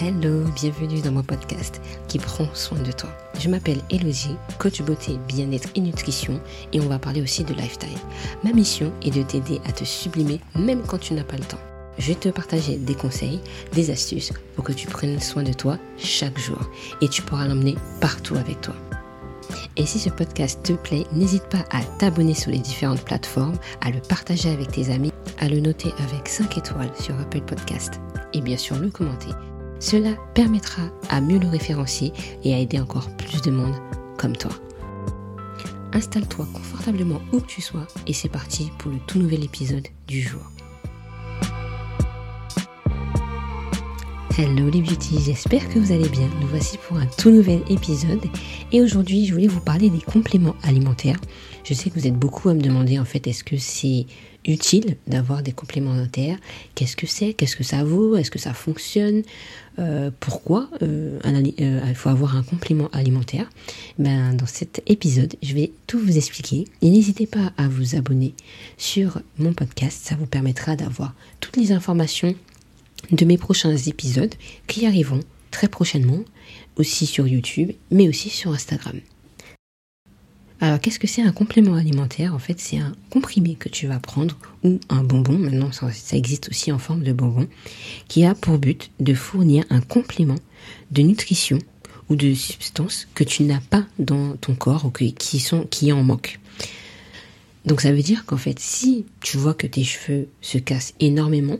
Hello, bienvenue dans mon podcast qui prend soin de toi. Je m'appelle Elodie, coach beauté, bien-être et nutrition et on va parler aussi de lifestyle. Ma mission est de t'aider à te sublimer même quand tu n'as pas le temps. Je vais te partager des conseils, des astuces pour que tu prennes soin de toi chaque jour et tu pourras l'emmener partout avec toi. Et si ce podcast te plaît, n'hésite pas à t'abonner sur les différentes plateformes, à le partager avec tes amis, à le noter avec 5 étoiles sur Apple Podcast et bien sûr le commenter cela permettra à mieux le référencier et à aider encore plus de monde comme toi. Installe-toi confortablement où que tu sois et c'est parti pour le tout nouvel épisode du jour. Hello les beauties, j'espère que vous allez bien. Nous voici pour un tout nouvel épisode et aujourd'hui je voulais vous parler des compléments alimentaires. Je sais que vous êtes beaucoup à me demander en fait est-ce que c'est utile d'avoir des compléments alimentaires Qu'est-ce que c'est? Qu'est-ce que ça vaut? Est-ce que ça fonctionne? Euh, Pourquoi? Euh, euh, il faut avoir un complément alimentaire ben, Dans cet épisode, je vais tout vous expliquer. Et n'hésitez pas à vous abonner sur mon podcast. Ça vous permettra d'avoir toutes les informations de mes prochains épisodes qui arriveront très prochainement, aussi sur YouTube, mais aussi sur Instagram. Alors, qu'est-ce que c'est un complément alimentaire En fait, c'est un comprimé que tu vas prendre ou un bonbon, maintenant ça, existe aussi en forme de bonbon, qui a pour but de fournir un complément de nutrition ou de substances que tu n'as pas dans ton corps ou qui, qui en manque. Donc ça veut dire qu'en fait, si tu vois que tes cheveux se cassent énormément,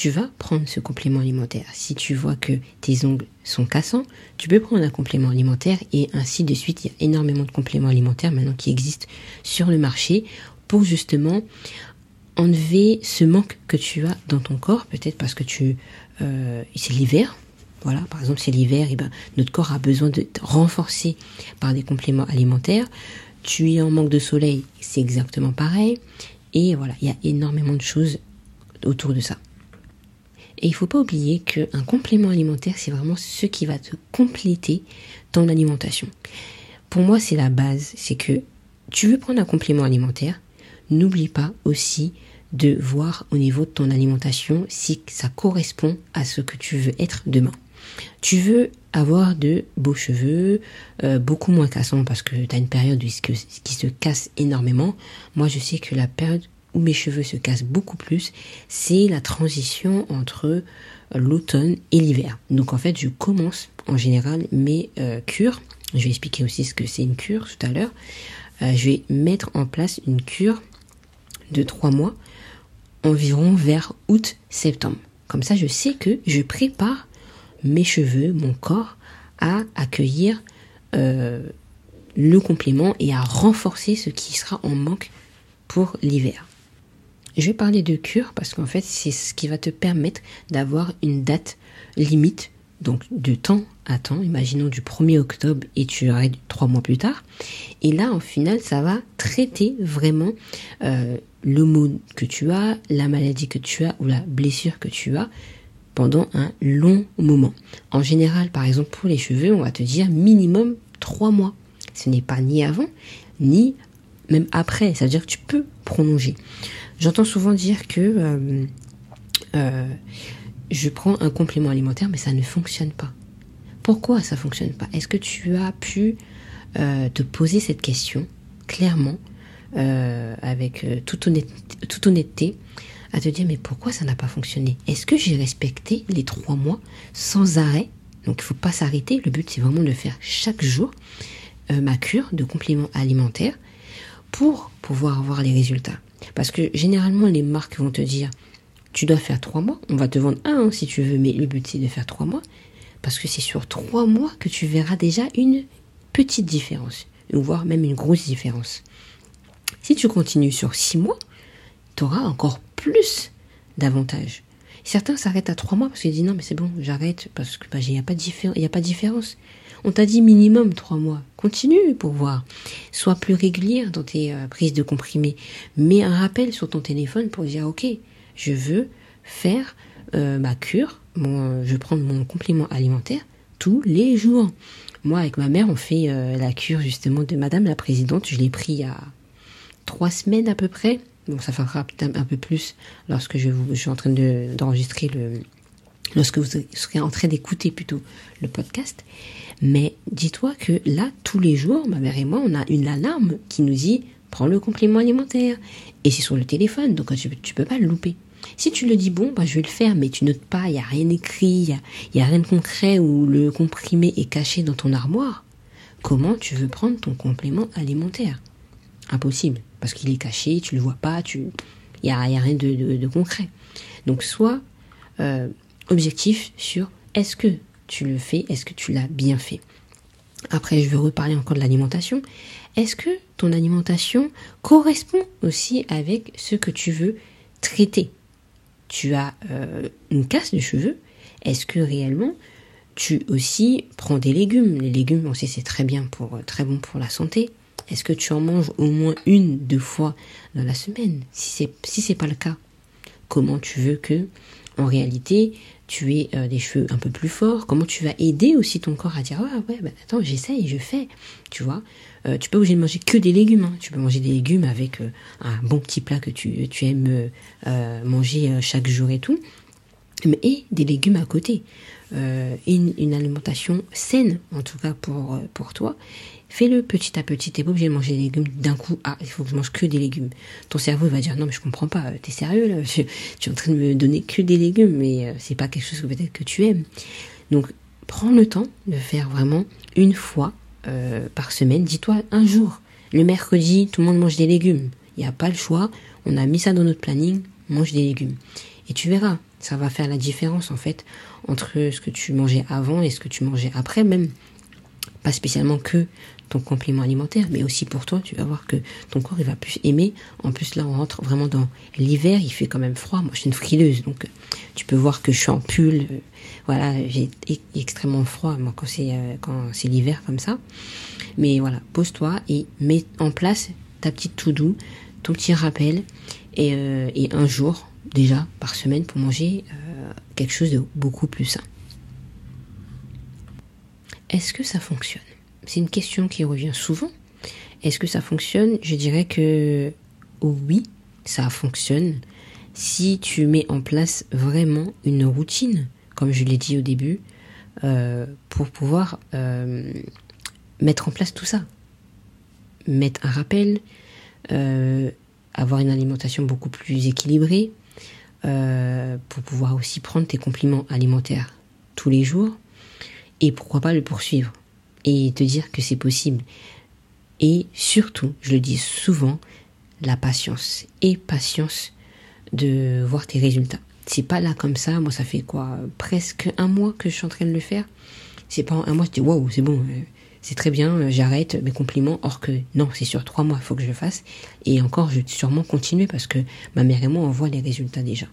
tu vas prendre ce complément alimentaire. Si tu vois que tes ongles sont cassants, tu peux prendre un complément alimentaire et ainsi de suite. Il y a énormément de compléments alimentaires maintenant qui existent sur le marché pour justement enlever ce manque que tu as dans ton corps, peut-être parce que tu euh, c'est l'hiver. Voilà, par exemple, c'est l'hiver, et ben notre corps a besoin de renforcer par des compléments alimentaires. Tu es en manque de soleil, c'est exactement pareil. Et voilà, il y a énormément de choses autour de ça. Et il ne faut pas oublier qu'un complément alimentaire, c'est vraiment ce qui va te compléter ton alimentation. Pour moi, c'est la base. C'est que tu veux prendre un complément alimentaire, n'oublie pas aussi de voir au niveau de ton alimentation si ça correspond à ce que tu veux être demain. Tu veux avoir de beaux cheveux, euh, beaucoup moins cassants parce que tu as une période qui se casse énormément. Moi, je sais que la période où mes cheveux se cassent beaucoup plus, c'est la transition entre l'automne et l'hiver. Donc en fait, je commence en général mes euh, cures. Je vais expliquer aussi ce que c'est une cure tout à l'heure. Euh, je vais mettre en place une cure de trois mois, environ vers août-septembre. Comme ça, je sais que je prépare mes cheveux, mon corps, à accueillir euh, le complément et à renforcer ce qui sera en manque pour l'hiver. Je vais parler de cure parce qu'en fait, c'est ce qui va te permettre d'avoir une date limite, donc de temps à temps. Imaginons du 1er octobre et tu arrêtes trois mois plus tard. Et là, en final, ça va traiter vraiment euh, le mot que tu as, la maladie que tu as ou la blessure que tu as pendant un long moment. En général, par exemple, pour les cheveux, on va te dire minimum trois mois. Ce n'est pas ni avant, ni même après. C'est-à-dire que tu peux prolonger. J'entends souvent dire que euh, euh, je prends un complément alimentaire, mais ça ne fonctionne pas. Pourquoi ça fonctionne pas? Est-ce que tu as pu euh, te poser cette question clairement, avec toute honnêteté, toute honnêteté, à te dire mais pourquoi ça n'a pas fonctionné? Est-ce que j'ai respecté les trois mois sans arrêt? Donc il ne faut pas s'arrêter. Le but c'est vraiment de faire chaque jour ma cure de compléments alimentaires pour pouvoir avoir les résultats. Parce que généralement, les marques vont te dire, tu dois faire trois mois. On va te vendre un si tu veux, mais le but c'est de faire trois mois. Parce que c'est sur trois mois que tu verras déjà une petite différence, voire même une grosse différence. Si tu continues sur six mois, tu auras encore plus d'avantages. Certains s'arrêtent à trois mois parce qu'ils disent non mais c'est bon, j'arrête parce que bah, il n'y a pas de différence. On t'a dit minimum trois mois. Continue pour voir. Sois plus régulière dans tes euh, prises de comprimés. Mets un rappel sur ton téléphone pour dire ok, je veux faire euh, ma cure, mon, je veux prendre mon complément alimentaire tous les jours. Moi, avec ma mère, on fait euh, la cure justement de Madame la Présidente. Je l'ai pris il y trois semaines à peu près. Bon, ça fera peut-être un peu plus lorsque je, je suis en train d'enregistrer le, lorsque vous serez en train d'écouter plutôt le podcast. Mais dis-toi que là, tous les jours, ma mère et moi, on a une alarme qui nous dit prends le complément alimentaire. Et c'est sur le téléphone, donc tu, tu peux pas le louper. Si tu le dis, bon, bah, je vais le faire, mais tu notes pas, il n'y a rien écrit, il n'y a, rien de concret où le comprimé est caché dans ton armoire, comment tu veux prendre ton complément alimentaire? Impossible, parce qu'il est caché, tu le vois pas, il n'y a, y a, rien de, concret. Donc sois euh, objectif sur est-ce que tu le fais, est-ce que tu l'as bien fait. Après, je vais reparler encore de l'alimentation. Est-ce que ton alimentation correspond aussi avec ce que tu veux traiter? Tu as euh, une casse de cheveux. Est-ce que réellement tu aussi prends des légumes? Les légumes, on sait, c'est très bien pour très bon pour la santé. Est-ce que tu en manges au moins une, deux fois dans la semaine? Si c'est si pas le cas, comment tu veux que en réalité tu aies euh, des cheveux un peu plus forts Comment tu vas aider aussi ton corps à dire ah ouais bah, attends j'essaye je fais tu vois euh, tu peux obligé de manger que des légumes hein. tu peux manger des légumes avec euh, un bon petit plat que tu, aimes manger chaque jour et tout mais et des légumes à côté une, une alimentation saine en tout cas pour toi Fais-le petit à petit. T'es pas obligé de manger des légumes d'un coup. Ah, il faut que je mange que des légumes. Ton cerveau va dire non mais je comprends pas. T'es sérieux là? Tu, es en train de me donner que des légumes, mais euh, c'est pas quelque chose que peut-être que tu aimes. Donc prends le temps de faire vraiment une fois euh, par semaine. Dis-toi un jour. Le mercredi, tout le monde mange des légumes. Il n'y a pas le choix. On a mis ça dans notre planning. Mange des légumes. Et tu verras, ça va faire la différence en fait entre ce que tu mangeais avant et ce que tu mangeais après même pas spécialement que ton complément alimentaire, mais aussi pour toi, tu vas voir que ton corps il va plus aimer. En plus là, on rentre vraiment dans l'hiver, il fait quand même froid. Moi, je suis une frileuse, donc tu peux voir que je suis en pull. Euh, voilà, j'ai extrêmement froid moi quand c'est euh, quand c'est l'hiver comme ça. Mais voilà, pose-toi et mets en place ta petite tout doux, ton petit rappel et, euh, et, un jour déjà par semaine pour manger quelque chose de beaucoup plus sain. Est-ce que ça fonctionne? C'est une question qui revient souvent. Est-ce que ça fonctionne? Je dirais que oui, ça fonctionne si tu mets en place vraiment une routine, comme je l'ai dit au début, euh, pour pouvoir euh, mettre en place tout ça. Mettre un rappel, euh, avoir une alimentation beaucoup plus équilibrée, pour pouvoir aussi prendre tes compliments alimentaires tous les jours, et pourquoi pas le poursuivre et te dire que c'est possible. Et surtout, je le dis souvent, la patience. Et patience de voir tes résultats. C'est pas là comme ça. Moi, ça fait quoi Presque un mois que je suis en train de le faire. C'est pas un mois, je dis waouh, c'est bon, euh, c'est très bien, euh, j'arrête mes compliments. Or que non, c'est sur trois mois, il faut que je le fasse. Et encore, je vais sûrement continuer parce que ma mère et moi, on voit les résultats déjà.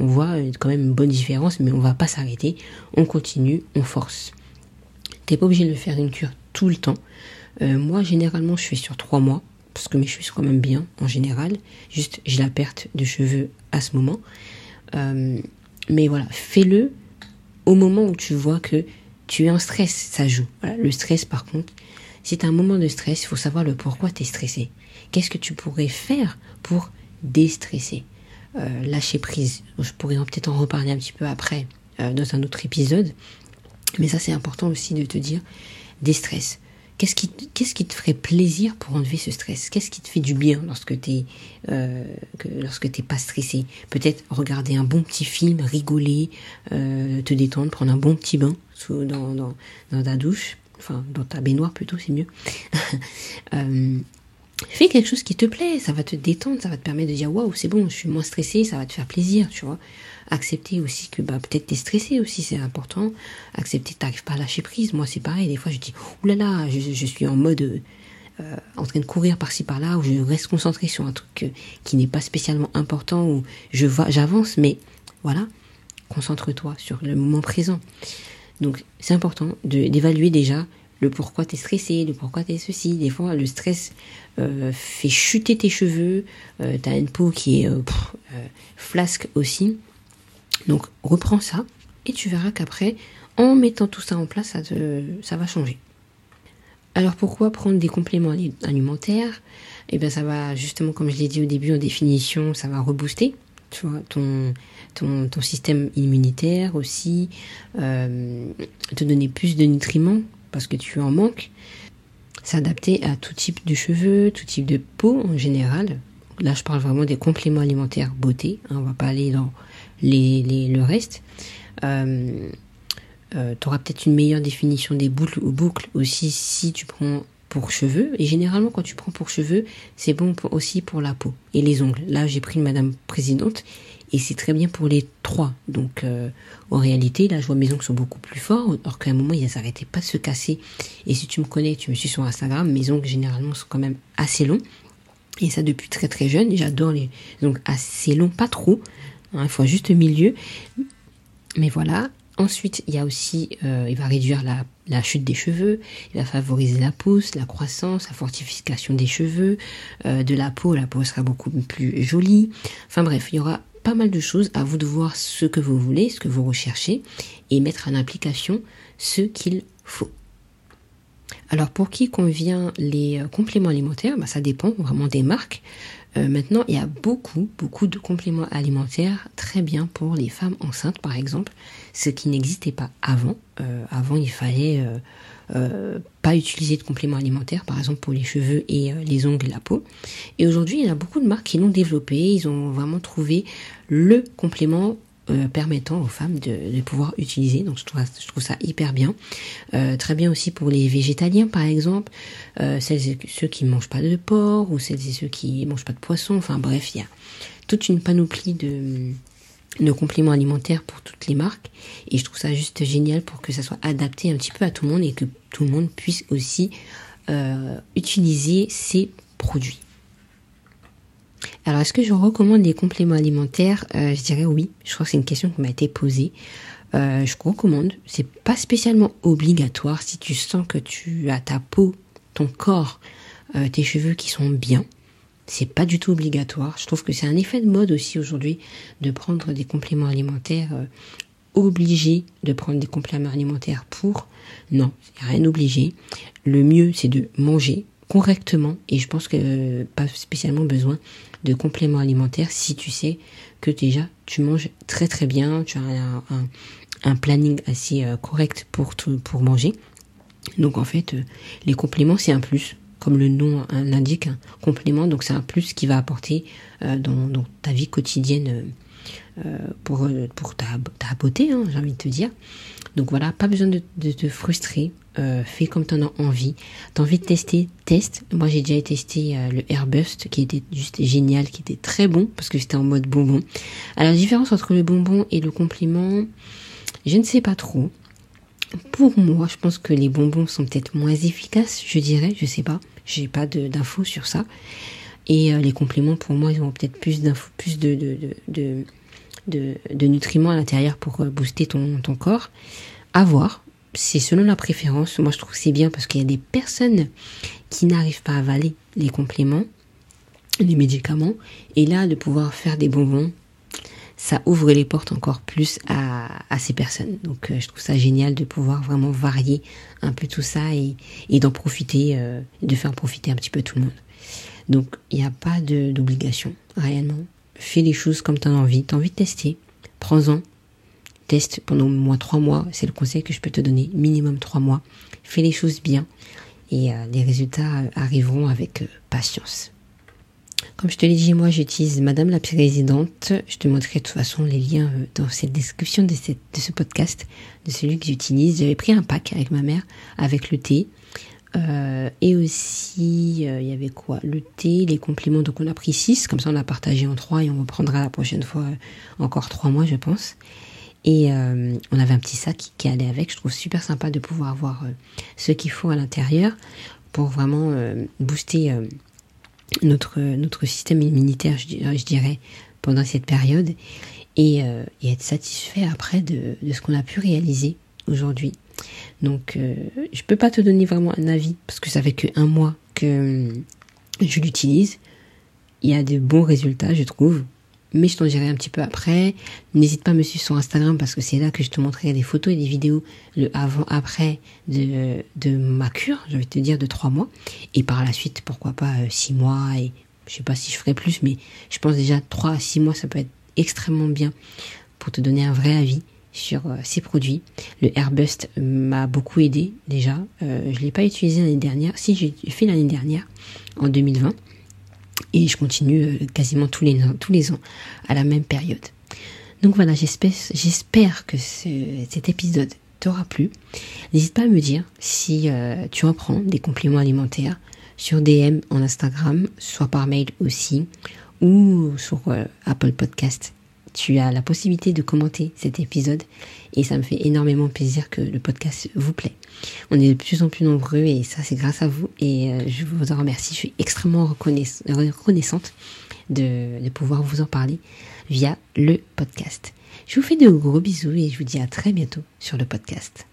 On voit euh, quand même une bonne différence, mais on va pas s'arrêter. On continue, on force. T'es pas obligé de faire une cure tout le temps. Euh, moi, généralement, je fais sur trois mois parce que mes cheveux sont quand même bien en général. Juste, j'ai la perte de cheveux à ce moment. Euh, mais voilà, fais-le au moment où tu vois que tu es en stress, ça joue. le stress, par contre, si tu un moment de stress, il faut savoir le pourquoi tu es stressé. Qu'est-ce que tu pourrais faire pour déstresser? Euh, Lâcher prise. Je pourrais peut-être en reparler un petit peu après dans un autre épisode. Mais ça, c'est important aussi de te dire des stress. Qu'est-ce qui, qui te ferait plaisir pour enlever ce stress? Qu'est-ce qui te fait du bien lorsque tu euh, lorsque t'es pas stressé? Peut-être regarder un bon petit film, rigoler, euh, te détendre, prendre un bon petit bain sous, dans, dans, dans ta douche, enfin dans ta baignoire plutôt, c'est mieux. euh, fais quelque chose qui te plaît, ça va te détendre, ça va te permettre de dire waouh, c'est bon, je suis moins stressé, ça va te faire plaisir, tu vois. Accepter aussi que bah peut-être t'es stressé aussi, c'est important. Accepter que t'arrives pas à lâcher prise. Moi c'est pareil, des fois je dis oulala, je, je suis en mode euh, en train de courir par-ci par-là, où je reste concentré sur un truc euh, qui n'est pas spécialement important, où je j'avance, mais voilà, concentre-toi sur le moment présent. Donc c'est important d'évaluer déjà le pourquoi tu es stressé, le pourquoi tu es ceci. Des fois, le stress euh, fait chuter tes cheveux, euh, tu as une peau qui est euh, flasque aussi. Donc reprends ça et tu verras qu'après, en mettant tout ça en place, ça, va changer. Alors pourquoi prendre des compléments alimentaires? Eh bien ça va justement, comme je l'ai dit au début en définition, ça va rebooster tu vois, ton, système immunitaire aussi, euh, te donner plus de nutriments parce que tu en manques, s'adapter à tout type de cheveux, tout type de peau en général. Là, je parle vraiment des compléments alimentaires beauté. Hein, on va pas aller dans le reste. Euh, euh, tu auras peut-être une meilleure définition des boucles ou boucles aussi si tu prends cheveux. Et généralement, quand tu prends pour cheveux, c'est bon aussi pour la peau et les ongles. Là, j'ai pris Madame Présidente et c'est très bien pour les trois. Donc, euh, en réalité, là, je vois mes ongles sont beaucoup plus forts, alors qu'à un moment, ils n'arrêtaient pas de se casser. Et si tu me connais, tu me suis sur Instagram, mes ongles, généralement, sont quand même assez longs. Et ça depuis très très jeune. J'adore les ongles assez longs, pas trop. Hein, il faut juste milieu. Mais voilà. Ensuite, il y a aussi, euh, il va réduire la, chute des cheveux, il va favoriser la pousse, la croissance, la fortification des cheveux, euh, de la peau, la peau sera beaucoup plus jolie. Enfin bref, il y aura pas mal de choses, à vous de voir ce que vous voulez, ce que vous recherchez, et mettre en application ce qu'il faut. Alors pour qui convient les euh, compléments alimentaires? Bah, Ça dépend vraiment des marques. Euh, maintenant, il y a beaucoup, beaucoup de compléments alimentaires très bien pour les femmes enceintes, par exemple, ce qui n'existait pas avant. Euh, avant, il fallait pas utiliser de compléments alimentaires, par exemple pour les cheveux et les ongles et la peau. Et aujourd'hui, il y a beaucoup de marques qui l'ont développé. Ils ont vraiment trouvé le complément euh, permettant aux femmes de, pouvoir utiliser. Donc je trouve, ça hyper bien. Euh, très bien aussi pour les végétaliens par exemple, euh, celles et ceux qui ne mangent pas de porc ou celles et ceux qui ne mangent pas de poisson. Enfin bref, il y a toute une panoplie de, compléments alimentaires pour toutes les marques. Et je trouve ça juste génial pour que ça soit adapté un petit peu à tout le monde et que tout le monde puisse aussi utiliser ces produits. Alors, est-ce que je recommande les compléments alimentaires? Euh, Je dirais oui. Je crois que c'est une question qui m'a été posée. Euh, je recommande. C'est pas spécialement obligatoire si tu sens que tu as ta peau, ton corps, euh, tes cheveux qui sont bien. C'est pas du tout obligatoire. Je trouve que c'est un effet de mode aussi aujourd'hui de prendre des compléments alimentaires. obligé de prendre des compléments alimentaires pour. Non, il rien obligé. Le mieux, c'est de manger correctement et je pense que pas spécialement besoin de compléments alimentaires si tu sais que déjà tu manges très très bien, tu as un, planning assez euh, correct pour, manger. Donc en fait, euh, les compléments c'est un plus, comme le nom l'indique, un complément, donc c'est un plus qui va apporter euh, dans, ta vie quotidienne pour, ta beauté, hein, j'ai envie de te dire. Donc voilà, pas besoin de, de te frustrer, euh, fais comme tu en as envie. T'as envie de tester, teste. Moi j'ai déjà testé euh, le Airbust qui était juste génial, qui était très bon parce que c'était en mode bonbon. Alors la différence entre le bonbon et le compliment, je ne sais pas trop. Pour moi, je pense que les bonbons sont peut-être moins efficaces, je dirais, je sais pas. J'ai pas d'infos sur ça. Et euh, les compléments, pour moi, ils ont peut-être plus d'infos, plus de, de, de nutriments à l'intérieur pour booster ton, ton corps. À voir c'est selon la préférence. Moi, je trouve que c'est bien parce qu'il y a des personnes qui n'arrivent pas à avaler les compléments, les médicaments. Et là, de pouvoir faire des bonbons, ça ouvre les portes encore plus à, à ces personnes. Donc, euh, je trouve ça génial de pouvoir vraiment varier un peu tout ça et, et d'en profiter, euh, de faire profiter un petit peu tout le monde. Donc, il n'y a pas d'obligation, réellement. Fais les choses comme tu as envie. Tu as envie de tester, prends-en teste pendant au moins trois mois. C'est le conseil que je peux te donner. Minimum trois mois. Fais les choses bien et euh, les résultats arriveront avec euh, patience. Comme je te l'ai dit, moi j'utilise Madame la Présidente. Je te montrerai de toute façon les liens euh, dans cette description de ce podcast, de celui que j'utilise. J'avais pris un pack avec ma mère, avec le thé. Et aussi, il y avait quoi? Le thé, les compliments. Donc on a pris six, comme ça on a partagé en trois et on reprendra la prochaine fois encore trois mois, je pense. Et euh, on avait un petit sac qui, allait avec. Je trouve super sympa de pouvoir avoir euh, ce qu'il faut à l'intérieur pour vraiment euh, booster notre, notre système immunitaire, je, dirais, pendant cette période. Et, et être satisfait après de ce qu'on a pu réaliser aujourd'hui. Donc, je peux pas te donner vraiment un avis parce que ça fait que un mois que je l'utilise. Il y a de bons résultats, je trouve mais je t'en dirai un petit peu après. N'hésite pas à me suivre sur Instagram parce que c'est là que je te montrerai des photos et des vidéos, le avant-après de, de ma cure, je vais te dire de trois mois. Et par la suite, pourquoi pas euh, six mois et je sais pas si je ferai plus, mais je pense déjà trois à six mois, ça peut être extrêmement bien pour te donner un vrai avis sur euh, ces produits. Le Airbust m'a beaucoup aidé déjà. Euh, je l'ai pas utilisé l'année dernière. Si j'ai fait l'année dernière, en 2020, et je continue euh, quasiment tous les ans à la même période. Donc voilà, j'espère que cet épisode t'aura plu. N'hésite pas à me dire si tu en prends des compléments alimentaires sur DM en Instagram, soit par mail aussi, ou sur Apple Podcast tu as la possibilité de commenter cet épisode et ça me fait énormément plaisir que le podcast vous plaît. On est de plus en plus nombreux et ça c'est grâce à vous et euh, je vous en remercie. Je suis extrêmement reconnaissante de, de pouvoir vous en parler via le podcast. Je vous fais de gros bisous et je vous dis à très bientôt sur le podcast.